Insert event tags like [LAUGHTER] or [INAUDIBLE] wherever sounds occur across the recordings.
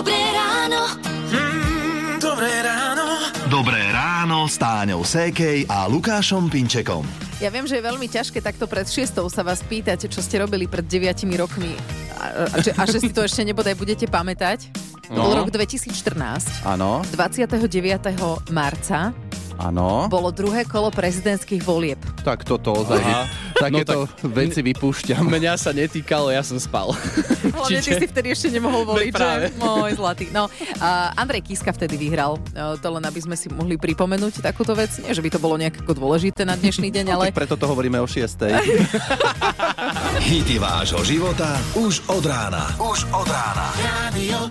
Dobré ráno. Mm, dobré ráno. Dobré ráno s Táňou Sékej a Lukášom Pinčekom. Ja viem, že je veľmi ťažké takto pred šiestou sa vás pýtať, čo ste robili pred 9 rokmi a, a, že, a že si to ešte nebodaj budete pamätať. No. Bol rok 2014, Áno, 29. marca áno. bolo druhé kolo prezidentských volieb. Tak toto ozaj. Takéto No tak- veci vypúšťam. Mňa sa netýkalo, ja som spal. [LAUGHS] Hlavne ty si vtedy ešte nemohol voliť, že? Môj zlatý. No, a Andrej Kiska vtedy vyhral. E, To len aby sme si mohli pripomenúť takúto vec. Nie, že by to bolo nejako dôležité na dnešný deň, [LAUGHS] ale Tak preto to hovoríme o šiestej. [LAUGHS] Hity vášho života už od rána. Už od rána. Radio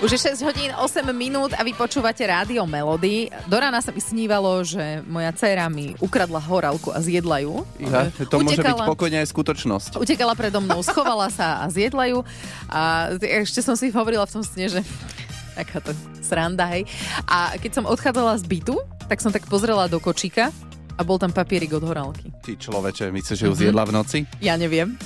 Už je 6 hodín 8 minút a vy počúvate rádio Melody. Do rána sa mi snívalo, že moja dcéra mi ukradla horálku a zjedla ju. Ja, to môže byť Utekala- pokojne aj skutočnosť. Utekala predo mnou, schovala sa a zjedla ju. A ešte som si hovorila v tom sne, že taká to sranda, hej. A keď som odchádzala z bytu, tak som tak pozrela do kočíka a bol tam papierik od horálky. Ty človeče, myslíš, že ju zjedla v noci? Ja neviem.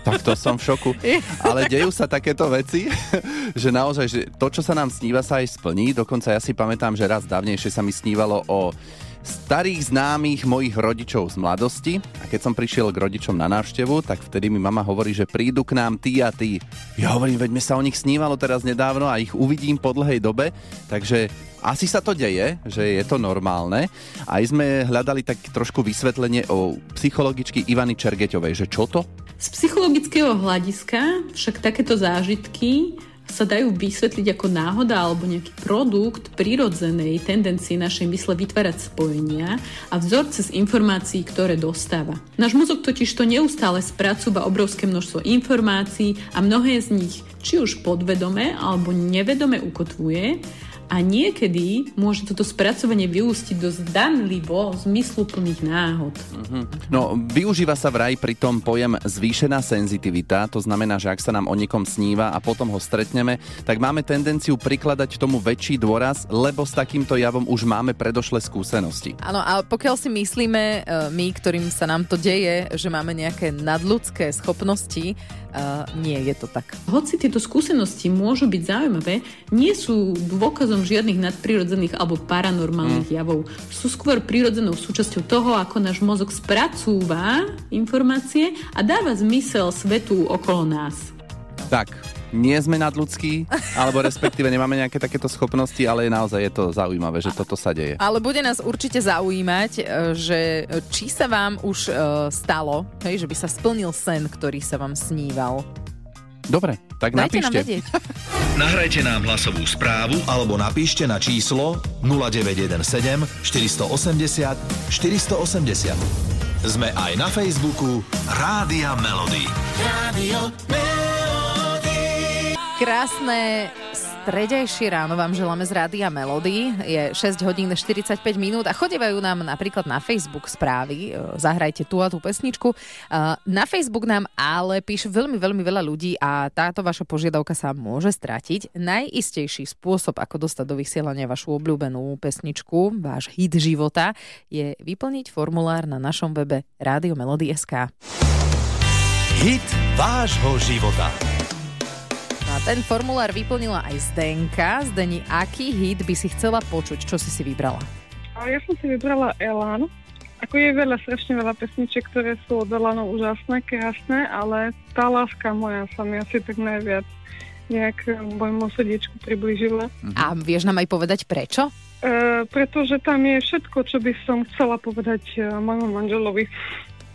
Tak to som v šoku. [LAUGHS] Ale dejú sa takéto veci, [LAUGHS] že naozaj, že to, čo sa nám sníva, sa aj splní. Dokonca ja si pamätám, že raz dávnejšie sa mi snívalo o starých známych mojich rodičov z mladosti a keď som prišiel k rodičom na návštevu, tak vtedy mi mama hovorí, že prídu k nám tí a tí. Ja hovorím, veď mi sa o nich snívalo teraz nedávno a ich uvidím po dlhej dobe, takže asi sa to deje, že je to normálne. Aj sme hľadali tak trošku vysvetlenie o psychologičky Ivany Čergeťovej, že čo to? Z psychologického hľadiska však takéto zážitky sa dajú vysvetliť ako náhoda alebo nejaký produkt prirodzenej tendencie našej mysle vytvárať spojenia a vzorce z informácií, ktoré dostáva. Náš mozog totiž to neustále spracúva obrovské množstvo informácií a mnohé z nich či už podvedome alebo nevedome ukotvuje a niekedy môže toto spracovanie vyústiť do zdanlivo zmysluplných náhod. No, využíva sa vraj pritom pojem zvýšená senzitivita, to znamená, že ak sa nám o niekom sníva a potom ho stretneme, tak máme tendenciu prikladať tomu väčší dôraz, lebo s takýmto javom už máme predošlé skúsenosti. Áno, a pokiaľ si myslíme, e, my, ktorým sa nám to deje, že máme nejaké nadľudské schopnosti, e, nie je to tak. Hoci tieto skúsenosti môžu byť zaujímavé, nie sú dôkazom žiadnych nadprirodzených alebo paranormálnych javov. Sú skôr prirodzenou súčasťou toho, ako náš mozog spracúva informácie a dáva zmysel svetu okolo nás. Tak, nie sme nadľudskí, alebo respektíve nemáme nejaké takéto schopnosti, ale naozaj je to zaujímavé, že toto sa deje. Ale bude nás určite zaujímať, e, že či sa vám už e, stalo, hej, že by sa splnil sen, ktorý sa vám sníval. Dobre, tak Dajte nám napíšte. vedieť. [LAUGHS] Nahrajte nám hlasovú správu alebo napíšte na číslo 0917 480 480. Sme aj na Facebooku Rádia Melody. Radio Krásne stredejšie ráno vám želáme z Rádia Melody. Je 6 hodín 45 minút a chodevajú nám napríklad na Facebook správy. e, Zahrajte tu a tú pesničku. E, Na Facebook nám ale píše veľmi, veľmi veľa ľudí a táto vaša požiadavka sa môže stratiť. Najistejší spôsob, ako dostať do vysielania vašu obľúbenú pesničku, váš hit života, je vyplniť formulár na našom webe radiomelody.sk. Hit vášho života. Ten formulár vyplnila aj Zdenka. Zdeni, aký hit by si chcela počuť? Čo si si vybrala? A ja som si vybrala Elán. Ako je veľa, strašne veľa pesničiek, ktoré sú od Elánov úžasné, krásne, ale tá láska moja sa mi asi tak najviac nejak môjmu srdiečku priblížila. A vieš nám aj povedať prečo? E, pretože tam je všetko, čo by som chcela povedať e, môjmu manželovi.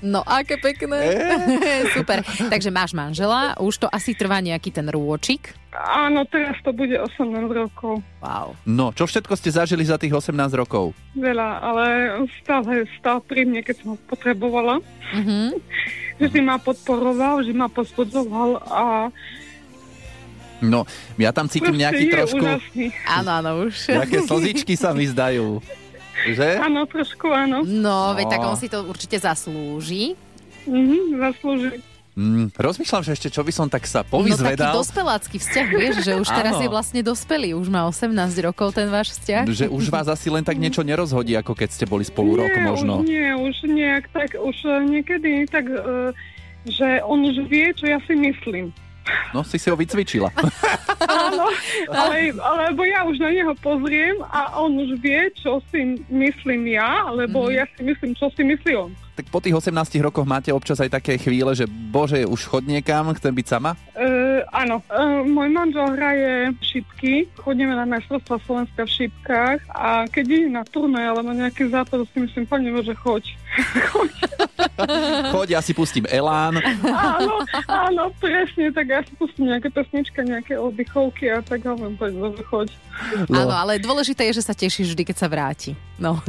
No, aké pekné. [LAUGHS] Super. Takže máš manžela, už to asi trvá nejaký ten rôčik. Áno, teraz to bude 18 rokov. Wow. No, čo všetko ste zažili za tých 18 rokov? Veľa, ale stále stal pri mne, keď som ho potrebovala. Mhm. [LAUGHS] Vždy ma podporoval, vždy ma pospodzoval a No, ja tam cítim proste nejaký trošku... úžasný. Áno, áno, už. Nejaké slzičky sa mi zdajú. [LAUGHS] Že? Áno, trošku áno. No, veď No. tak on si to určite zaslúži. Mhm, zaslúži. Mm, rozmýšľam, že ešte čo by som tak sa No taký povyzvedal. dospelácky vzťah, vieš, že už teraz je vlastne dospelý, už má 18 rokov ten váš vzťah. že už vás asi len tak niečo nerozhodí, ako keď ste boli spolu rok nie, možno. Už nie, už nejak tak, už niekedy tak, eh, že on už vie, čo ja si myslím. No, si si ho vycvičila. [LAUGHS] Áno, ale, alebo ja už na neho pozriem a on už vie, čo si myslím ja, alebo ja si myslím, čo si myslí on. tak po tých 18 rokoch máte občas aj také chvíle, že bože, už chod niekam, chcem byť sama? Uh, áno, uh, môj manžel hraje šipky, chodíme na majstrovstva Slovenska v šipkách a keď ide na turné alebo nejaký zápas, si myslím, pani že choď. [LAUGHS] choď. [LAUGHS] Choď, ja si pustím Elán. Áno, áno, presne, tak ja si pustím nejaké pesnička, nejaké oddychovky a tak hovorím, poď, dobre, choď. Áno, ale dôležité je, že sa tešíš vždy, keď sa vráti. No.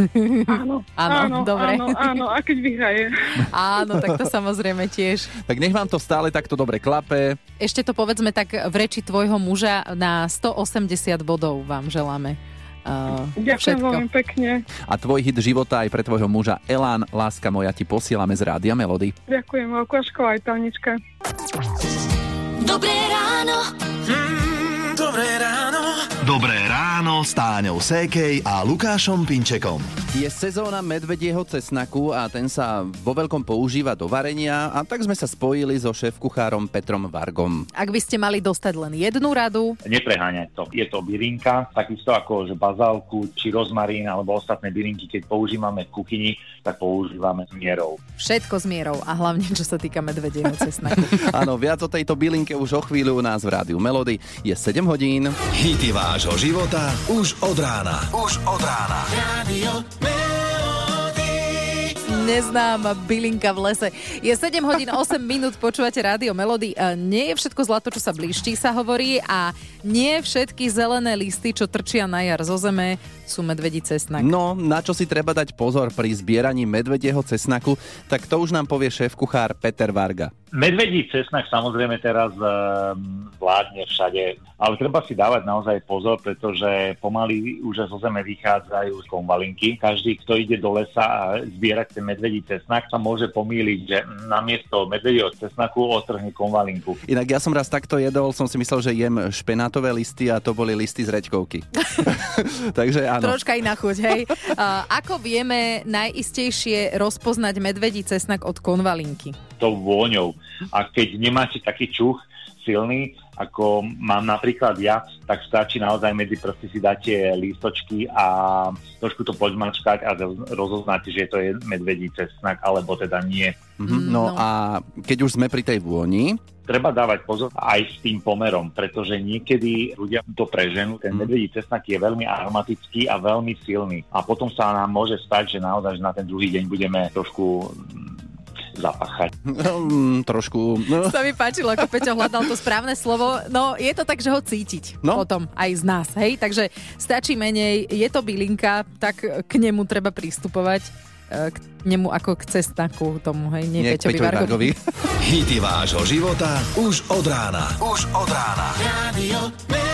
Áno, [LAUGHS] Áno, áno, dobre. áno, áno, a keď vyhraje. Áno, tak to samozrejme tiež. Tak nech vám to stále takto dobre klape. Ešte to povedzme tak v reči tvojho muža na 180 bodov vám želáme. Uh, Ďakujem veľmi pekne. A tvoj hit života aj pre tvojho muža Elán, láska moja, ti posielame z Rádia Melody. Ďakujem, Alkoško aj Tanička. Dobré ráno. Mm, s Táňou Sékej a Lukášom Pinčekom. Je sezóna medvedieho cesnaku a ten sa vo veľkom používa do varenia a tak sme sa spojili so šéf-kuchárom Petrom Vargom. Ak by ste mali dostať len jednu radu, nepreháňať to. Je to bylinka, takisto ako že bazálku či rozmarín alebo ostatné bylinky, keď používame v kuchyni, tak používame s mierou. všetko s mierou a hlavne čo sa týka medvedieho cesnaku. [LAUGHS] Áno, viac o tejto bylinke už o chvíľu u nás v Rádiu Melody. Je 7 hodín. Hity vášho života už od rána. Už od rána. Radio. Neznáma bylinka v lese. Je 7 hodín [LAUGHS] 8 minút, počúvate rádio Melody. A Nie je všetko zlato, čo sa blíšti, sa hovorí a nie všetky zelené listy, čo trčia na jar zo zeme, sú medvedí cesnak. No, na čo si treba dať pozor pri zbieraní medvedieho cesnaku, tak to už nám povie šéf-kuchár Peter Varga. Medvedí cesnak samozrejme teraz um, vládne všade, ale treba si dávať naozaj pozor, pretože pomaly už zo zeme vychádzajú z konvalinky. Každý, kto ide do lesa a zbierať ten medvedí cesnak, sa môže pomýliť, že namiesto medvedieho cesnaku otrhne konvalinku. Inak ja som raz takto jedol, som si myslel, že jem špenátové listy a to boli listy z reďkovky. [LAUGHS] [LAUGHS] Takže áno. Troška iná chuť, hej. A ako vieme najistejšie rozpoznať medvedí cesnak od konvalinky? tou vôňou. A keď nemáte taký čuch silný, ako mám napríklad ja, tak stačí naozaj medzi prsty si dáte lístočky a trošku to poďmačkať a rozoznáte, že to je medvedí cesnak, alebo teda nie. Mhm, No. no a keď už sme pri tej vôni, Treba dávať pozor aj s tým pomerom, pretože niekedy ľudia to preženú. Ten medvedí cesnak je veľmi aromatický a veľmi silný. A potom sa nám môže stať, že naozaj že na ten druhý deň budeme trošku zapachať. mm, trošku... No, Sa mi páčilo, ako Peťo hľadal to správne slovo. No, je to tak, že ho cítiť No. potom aj z nás, hej? Takže stačí menej, je to bylinka, tak k nemu treba pristupovať e, k nemu ako k cestaku tomu, hej? Nie, nie Peťovi Peťovi Vargovi. Vargovi. Hity vášho života už od rána. Už od rána. Radio.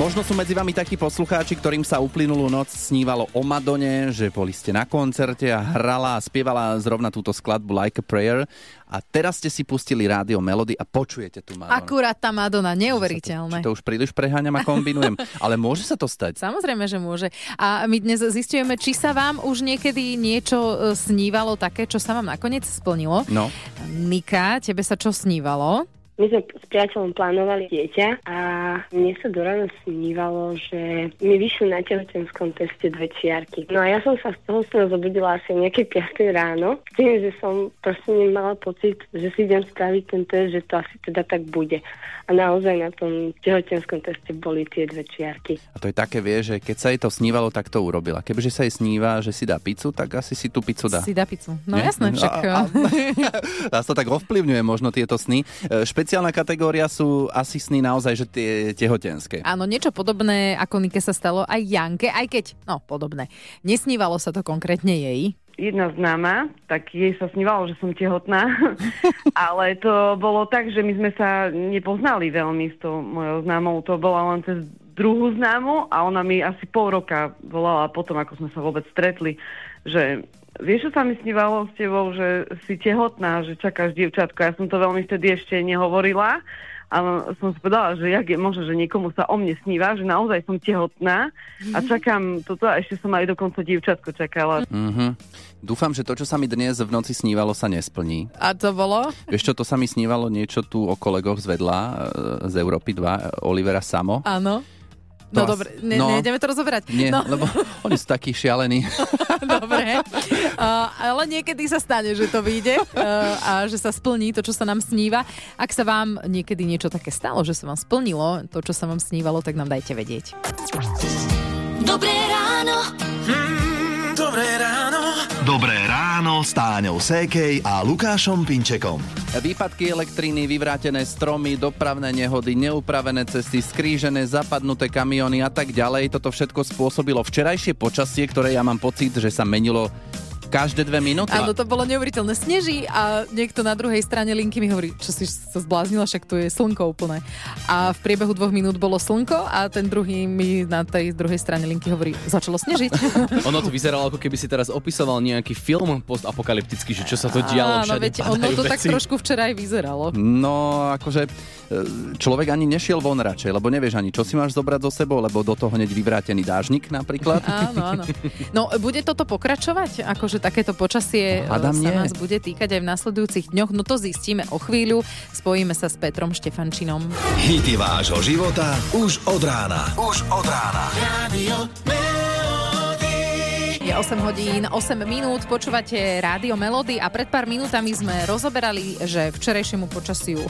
Možno sú medzi vami takí poslucháči, ktorým sa uplynulú noc snívalo o Madone, že boli ste na koncerte a hrala a spievala zrovna túto skladbu Like a Prayer a teraz ste si pustili rádio Melody a počujete tu Madonu. Akurát tá Madonna, neuveriteľné. Či to už príliš preháňam a kombinujem, [LAUGHS] ale môže sa to stať. Samozrejme, že môže. A my dnes zistujeme, či sa vám už niekedy niečo e, snívalo také, čo sa vám nakoniec splnilo. No, Nika, tebe sa čo snívalo? My sme s priateľom plánovali dieťa a mne sa do rána snívalo, že mi vyšli na tehotenskom teste dve čiarky. No a ja som sa z toho snu zobudila asi nejaké 5 ráno, s tým, že som proste nemala pocit, že si idem spraviť ten test, že to asi teda tak bude. A naozaj na tom tehotenskom teste boli tie dve čiarky. a to je také, vie, že keď sa jej to snívalo, tak to urobila. Kebyže sa jej sníva, že si dá pizzu, tak asi si tú pizzu dá. Si dá pizzu. No Nie? jasné, však... [LAUGHS] A, a, nás to tak ovplyvňuje možno tieto sny. E, Špeciálna kategória sú asi sny naozaj, že tie tehotenské. Áno, niečo podobné ako Nike sa stalo aj Janke, aj keď, no podobné. Nesnívalo sa to konkrétne jej. jedna známa, tak jej sa snívalo, že som tehotná, [LAUGHS] ale to bolo tak, že my sme sa nepoznali veľmi s tou mojou známou, to bola len cez druhú známu a ona mi asi pol roka volala potom, ako sme sa vôbec stretli, že vieš, čo sa mi snívalo s tebou, že si tehotná, že čakáš dievčatko. Ja som to veľmi vtedy ešte nehovorila, ale som si povedala, že jak je možné, že niekomu sa o mne sníva, že naozaj som tehotná a čakám toto a ešte som aj dokonca dievčatko čakala. Mhm. Dúfam, že to, čo sa mi dnes v noci snívalo, sa nesplní. A to bolo? Vieš čo, to sa mi snívalo niečo tu o kolegoch z vedľa, e, z Európy 2, Olivera Samo. Áno. No dobre, ne, no. nejdeme to rozoberať. Nie, no, lebo [LAUGHS] oni sú takí šialení. [LAUGHS] dobre. Uh, ale niekedy sa stane, že to vyjde uh, a že sa splní to, čo sa nám sníva. Ak sa vám niekedy niečo také stalo, že sa vám splnilo to, čo sa vám snívalo, tak nám dajte vedieť. Dobré ráno. Mm, Dobré ráno. Ráno s Táňou Sékej a Lukášom Pinčekom. Výpadky elektriny, vyvrátené stromy, dopravné nehody, neupravené cesty, skrížené, zapadnuté kamiony a tak ďalej. Toto všetko spôsobilo včerajšie počasie, ktoré ja mám pocit, že sa menilo každé dve minúty. Áno, to bolo neuveriteľné. Sneží a niekto na druhej strane linky mi hovorí, čo si sa zbláznila, však tu je slnko úplné. A v priebehu dvoch minút bolo slnko a ten druhý mi na tej druhej strane linky hovorí, začalo snežiť. [LAUGHS] Ono to vyzeralo, ako keby si teraz opisoval nejaký film postapokalyptický, že čo sa to Áno, dialo, všade veď ono to tak veci. trošku včera aj vyzeralo. No, akože e, človek ani nešiel von radšej, lebo nevieš ani, čo si máš zobrať so sebou, lebo do toho hneď vyvrátený dážnik napríklad. Áno, áno. [LAUGHS] No, bude toto pokračovať? Akože takéto počasie no, Hádam sa nie. nás bude týkať aj v nasledujúcich dňoch? No to zistíme o chvíľu. Spojíme sa s Petrom Štefančinom. Hity vášho života už od rána. Už od rána. Radio Melody. Je 8 hodín, 8 minút, počúvate Rádio Melody a pred pár minútami sme rozoberali, že včerajšiemu počasiu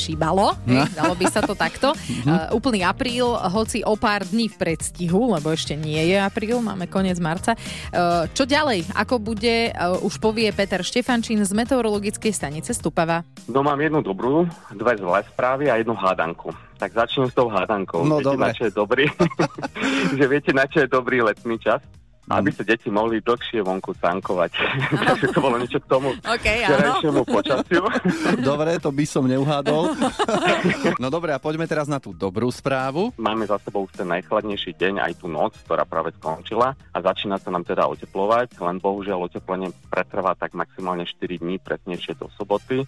šíbalo, hej, dalo by sa to takto. Uh, úplný apríl, hoci o pár dní v predstihu, lebo ešte nie je apríl, máme koniec marca. Uh, čo ďalej? Ako bude, uh, už povie Peter Štefančín z meteorologickej stanice Stupava. No mám jednu dobrú, dve zlé správy a jednu hádanku. Tak začnem s tou hádankou. No, viete, dobre. na čo je dobrý? [LAUGHS] [LAUGHS] že viete, na čo je dobrý letný čas? Aby sa deti mohli dlhšie vonku tankovať. [LAUGHS] Takže to bolo niečo k tomu OK, áno. včerajšiemu počasiu. [LAUGHS] Dobre, to by som neuhádol. [LAUGHS] No dobre, a poďme teraz na tú dobrú správu. Máme za sebou už ten najchladnejší deň, aj tú noc, ktorá práve skončila a začína sa nám teda oteplovať, len bohužiaľ oteplenie pretrvá tak maximálne 4 dní, presnejšie do soboty.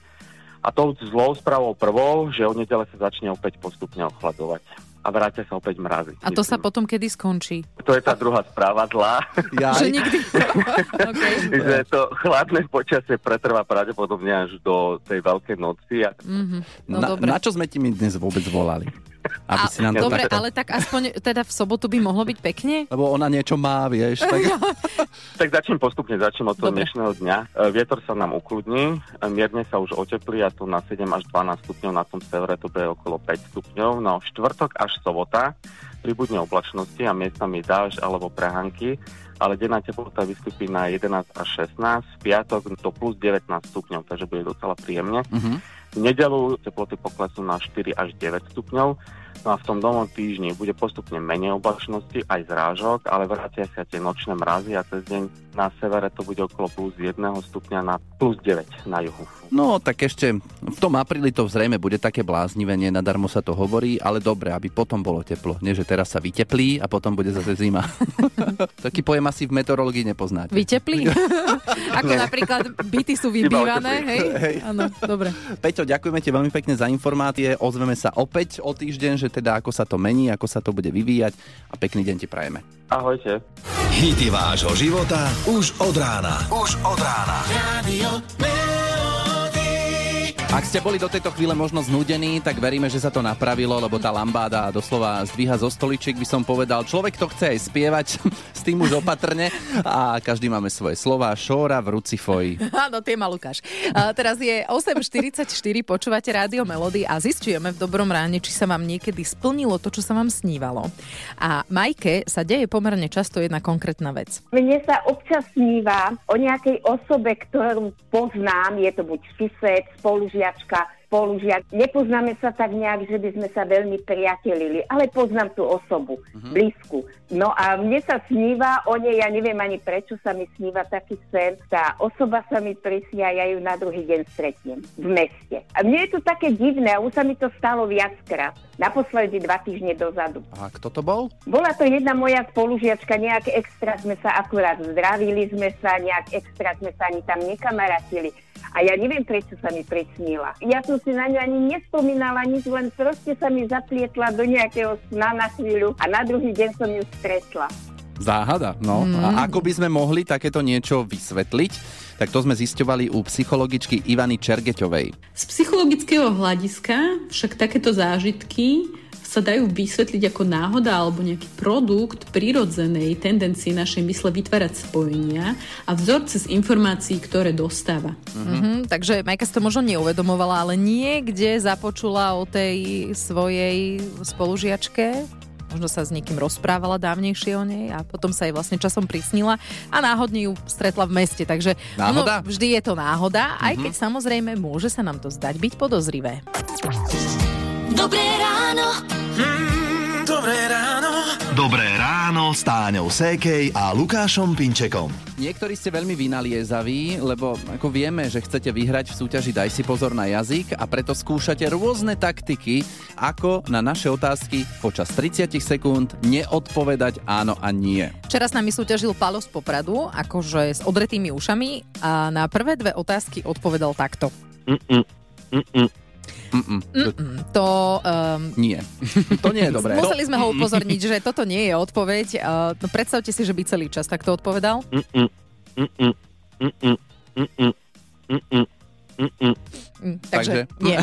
A tou zlou správou prvou, že od nedele sa začne opäť postupne ochladovať a vrátia sa opäť mrazy. A to sa potom kedy skončí? To je tá druhá správa zlá, Že Jaj. nikdy... [LAUGHS] okay. že to chladné počasie pretrvá pravdepodobne až do tej veľkej noci a mm-hmm. No na, dobre. na čo sme ti my dnes vôbec volali? Aby A, si nám to dobre, takto... ale tak aspoň teda v sobotu by mohlo byť pekne? Lebo ona niečo má, vieš. Tak... [LAUGHS] Tak začnem postupne, začnem od toho Dobre. dnešného dňa. E, Vietor sa nám ukludní, e, mierne sa už oteplí a to na 7 až 12 stupňov, na tom severe to bude okolo 5 stupňov. No štvrtok až sobota pribudne oblačnosti a miestami dážď alebo prehánky, ale denná teplota vystúpi na 11 až 16, v piatok to plus 19 stupňov, takže bude docela príjemne. Mhm. V nedelu teploty poklesnú na 4 až 9 stupňov. No a v tom novom týždni bude postupne menej oblačnosti, aj zrážok, ale vrátia sa tie nočné mrazy a cez deň na severe to bude okolo plus 1 stupňa na plus 9 na juhu. No, tak ešte v tom apríli to zrejme bude také bláznivé, nie nadarmo sa to hovorí, ale dobre, aby potom bolo teplo. Nie, že teraz sa vyteplí a potom bude zase zima. [LAUGHS] Taký pojem asi v meteorológii nepoznáte. Vyteplí? [LAUGHS] Ako napríklad byty sú vybývané? Hej. Áno, dobre. Peťo, ďakujeme ti veľmi pekne za informácie. Ozveme sa opäť o týždeň, že teda ako sa to mení, ako sa to bude vyvíjať a pekný deň ti prajeme. Ahojte. Hity vášho života už od rána. Už od rána. Radio. Ak ste boli do tejto chvíle možno znúdení, tak veríme, že sa to napravilo, lebo tá lambáda doslova zdvíha zo stoličiek, by som povedal. Človek to chce aj spievať, [LAUGHS] s tým už opatrne a každý máme svoje slova. Šóra v rucifoji. [LAUGHS] Áno, tie má Lukáš. A teraz je 8.44, počúvate Rádio Melody a zistujeme v dobrom ráne, či sa vám niekedy splnilo to, čo sa vám snívalo. A Majke sa deje pomerne často jedna konkrétna vec. Mne sa občas sníva o nejakej osobe, ktorú poznám, je to buď sused, spolužiak spolužiačka, spolužiak. Nepoznáme sa tak nejak, že by sme sa veľmi priatelili, ale poznám tú osobu, Mhm. blízku. No a mne sa sníva o nej, ja neviem ani prečo sa mi sníva taký sen. Tá osoba sa mi prisní a ja ju na druhý deň stretnem v meste. A mne je to také divné a už sa mi to stalo viackrát. Naposledy dva týždne dozadu. A kto to bol? Bola to jedna moja spolužiačka, nejak extra sme sa akurát zdravili sme sa, nejak extra sme sa ani tam nekamarátili. A ja neviem, prečo sa mi prisnila. Ja som si na ňu ani nespomínala nič, len proste sa mi zaplietla do nejakého sna na chvíľu a na druhý deň som ju stretla. Záhada, no. Mm. A ako by sme mohli takéto niečo vysvetliť, tak to sme zisťovali u psychologičky Ivany Čergeťovej. Z psychologického hľadiska však takéto zážitky sa dajú vysvetliť ako náhoda alebo nejaký produkt prirodzenej tendencie našej mysle vytvárať spojenia a vzorce z informácií, ktoré dostáva. Mhm, takže Majka si to možno neuvedomovala, ale niekde započula o tej svojej spolužiačke, možno sa s niekým rozprávala dávnejšie o nej a potom sa jej vlastne časom prisnila a náhodne ju stretla v meste. Takže Náhoda? ono, vždy je to náhoda, aj Mhm. keď samozrejme môže sa nám to zdať byť podozrivé. Dobré ráno. Mm, dobré ráno. Dobré ráno s Táňou Sékej a Lukášom Pinčekom. Niektorí ste veľmi vynaliezaví, lebo ako vieme, že chcete vyhrať v súťaži Daj si pozor na jazyk a preto skúšate rôzne taktiky, ako na naše otázky počas 30 sekúnd neodpovedať áno a nie. Včera s nami súťažil Palo z Popradu, akože s odretými ušami a na prvé dve otázky odpovedal takto. Mm-mm. Mm-mm, to... Um, Nie. to nie je dobré. [LAUGHS] Museli sme ho upozorniť, že toto nie je odpoveď. Uh, no predstavte si, že by celý čas takto odpovedal. Mm, takže, nie.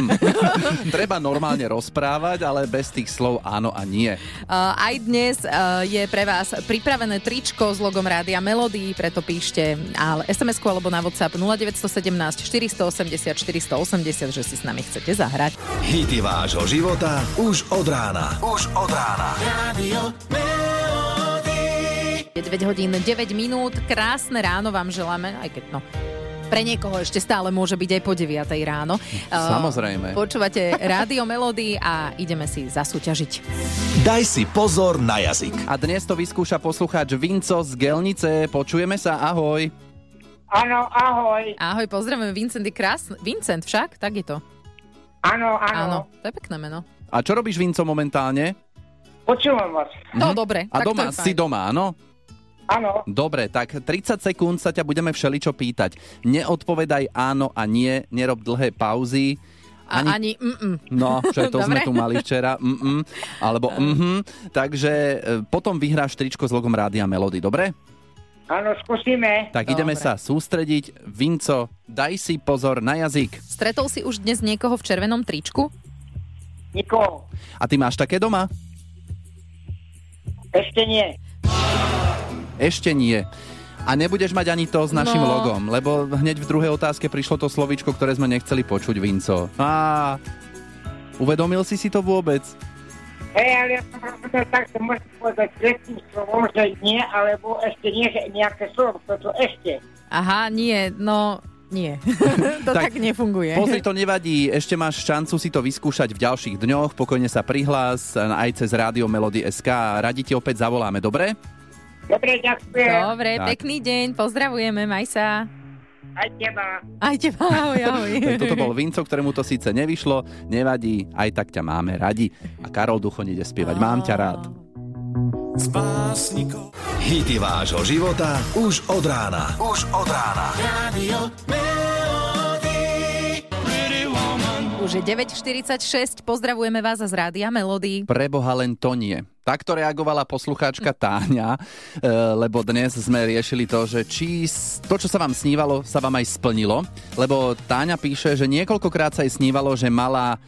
[LAUGHS] Treba normálne rozprávať, ale bez tých slov áno a nie. Uh, aj dnes uh, je pre vás pripravené tričko s logom Rádia Melody, preto píšte ale SMS-ku alebo na WhatsApp 0917 480 480, že si s nami chcete zahrať. Hity vášho života už od rána. Už od rána. Radio Je 9 hodín 9 minút, krásne ráno vám želáme, aj keď no, pre niekoho ešte stále môže byť aj po 9 ráno. Uh, Samozrejme. Počúvate Rádio Melody a ideme si zasúťažiť. Daj si pozor na jazyk. A dnes to vyskúša poslucháč Vinco z Gelnice. Počujeme sa, ahoj. Áno, ahoj. Ahoj, pozdravujeme, Vincent je krásny. Vincent však, tak je to. Áno, Áno, áno. to je pekné meno. A čo robíš, Vinco, momentálne? Počúvam vás. No dobre, A tak to doma, je fajn. si doma, áno? Áno. Dobre, tak 30 sekúnd sa ťa budeme všeličo pýtať. Neodpovedaj áno a nie, nerob dlhé pauzy. A ani mm-mm. No, že to [LAUGHS] sme Dobre. tu mali včera. Mm-mm, alebo mhm. Takže e, potom vyhráš tričko s logom Rádia Melody, dobre? Áno, skúsime. Tak ideme sa sústrediť. Vinco, daj si pozor na jazyk. Stretol si už dnes niekoho v červenom tričku? Nikoho. A ty máš také doma? Ešte nie. Ešte nie. A nebudeš mať ani to s našim No. logom, lebo hneď v druhej otázke prišlo to slovíčko, ktoré sme nechceli počuť, Vinco. Á, uvedomil si si to vôbec? Hej, ale ja som rozumel tak, že môžete povedať tretím slovom, že nie, alebo ešte nie, že nejaké slovo, toto ešte. Aha, nie, no nie. [LAUGHS] to tak, tak nefunguje. Pozri, to nevadí, ešte máš šancu si to vyskúšať v ďalších dňoch, pokojne sa prihlás aj cez Rádio Melody SK a radi ti opäť zavoláme, dobre? Dobre, ďakujem. Dobre, Tak. pekný deň, pozdravujeme, maj sa. Aj teba. Aj teba, ahoj, ahoj. Tak toto bol Vinco, ktorému to síce nevyšlo, nevadí, aj tak ťa máme radi. A Karol Duchoň ide spievať, mám ťa rád. Hity vášho života už od rána. Už od rána. Radio Už je 9.46, pozdravujeme vás z Rádia Melody. Preboha len to nie. Takto reagovala poslucháčka Táňa, e, lebo dnes sme riešili to, že či to, čo sa vám snívalo, sa vám aj splnilo. Lebo Táňa píše, že niekoľkokrát sa jej snívalo, že mala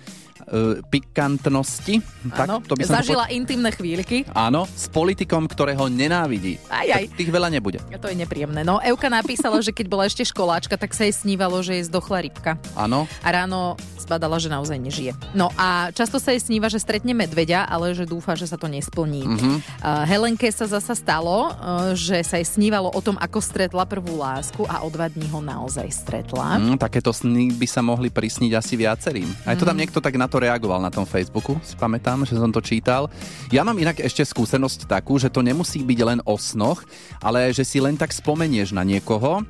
pikantnosti. Áno, to by som zažila intimné chvíľky. Áno, s politikom, ktorého nenávidí. Aj, aj. Tak tých veľa nebude. To je nepríjemné. No, Euka napísala, že keď bola ešte školáčka, tak sa jej snívalo, že je zdochla rybka. Áno. A ráno zbadala, že naozaj nežije. No a často sa jej sníva, že stretne medveďa, ale že dúfa, že sa to nesplní. Mhm. Uh, Helenke sa zasa stalo, uh, že sa jej snívalo o tom, ako stretla prvú lásku a o dva dní ho naozaj stretla. Mm, takéto sny by sa mohli prisniť asi viacerým. Aj to tam Mhm. niekto tak na to reagoval na tom Facebooku, si pamätám, že som to čítal. Ja mám inak ešte skúsenosť takú, že to nemusí byť len o snoch, ale že si len tak spomenieš na niekoho,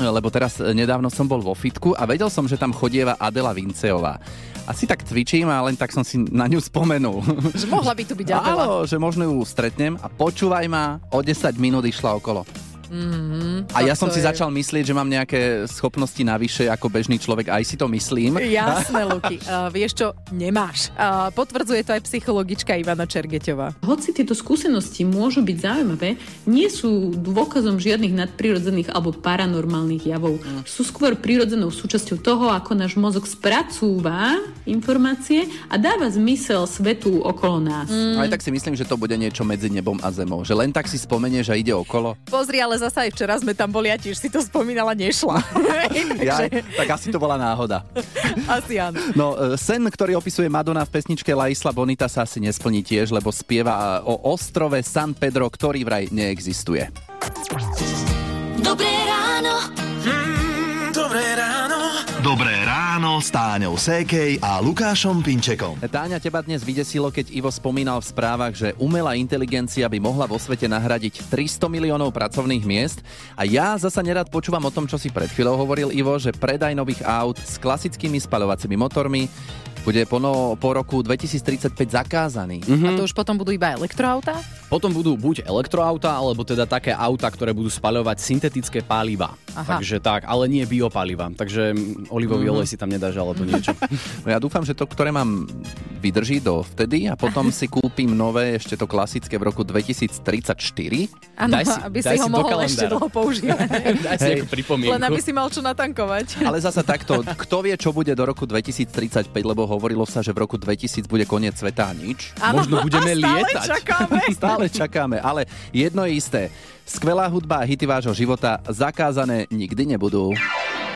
lebo teraz e, nedávno som bol vo fitku a vedel som, že tam chodieva Adela Vinceová. Asi tak cvičím a len tak som si na ňu spomenul. Že mohla by tu byť [LAUGHS] Adela. Áno, že možno ju stretnem a počúvaj ma, o 10 minút išla okolo. Mm-hmm, A ja som si začal myslieť, že mám nejaké schopnosti navyše ako bežný človek, aj si to myslím. Jasné, Luky. [LAUGHS] Uh, vieš čo, nemáš. Uh, potvrdzuje to aj psychologička Ivana Čergeťová. Hoci tieto skúsenosti môžu byť zaujímavé, nie sú dôkazom žiadnych nadprirodzených alebo paranormálnych javov. Mm. Sú skôr prirodzenou súčasťou toho, ako náš mozog spracúva informácie a dáva zmysel svetu okolo nás. Mm. Aj tak si myslím, že to bude niečo medzi nebom a zemou. Že len tak si spomenieš a ide okolo. Pozri, ale zasa aj včera sme tam boli a tiež si to spomínala, nešla. [LAUGHS] Ja, tak asi to bola náhoda. [LAUGHS] Asi áno. No, e, sen, ktorý opisuje Madonna v pesničke La Isla Bonita sa asi nesplní tiež, lebo spieva o ostrove San Pedro, ktorý vraj neexistuje. Dobré ráno. Dobré ráno s Táňou Sékej a Lukášom Pinčekom. Táňa, teba dnes vydesilo, keď Ivo spomínal v správach, že umelá inteligencia by mohla vo svete nahradiť 300 miliónov pracovných miest. A ja zasa nerad počúvam o tom, čo si pred chvíľou hovoril Ivo, že predaj nových aut s klasickými spalovacími motormi bude po, no, po roku 2035 zakázaný. A to už potom budú iba elektroauta? Potom budú buď elektroauta, alebo teda také auta, ktoré budú spaľovať syntetické paliva. Aha. Takže tak, ale nie biopaliva. Takže mm, olivový Mhm. olej si tam nedáš, alebo niečo. [LAUGHS] No ja dúfam, že to, ktoré mám, vydrží do vtedy a potom si kúpim nové, ešte to klasické v roku 2034. Áno, Daj si- aby [LAUGHS] daj si ho si mohol ešte kalendára. dlho používať. Daj si nejakú pripomienku. Len aby si mal čo natankovať. Ale zasa takto, kto vie, čo bude do roku 2035, lebo hovorilo sa, že v roku 2000 bude koniec sveta a nič. Áno, Možno budeme a stále lietať. čakáme. [LAUGHS] Stále čakáme, ale jedno je isté. Skvelá hudba a hity vášho života zakázané nikdy nebudú.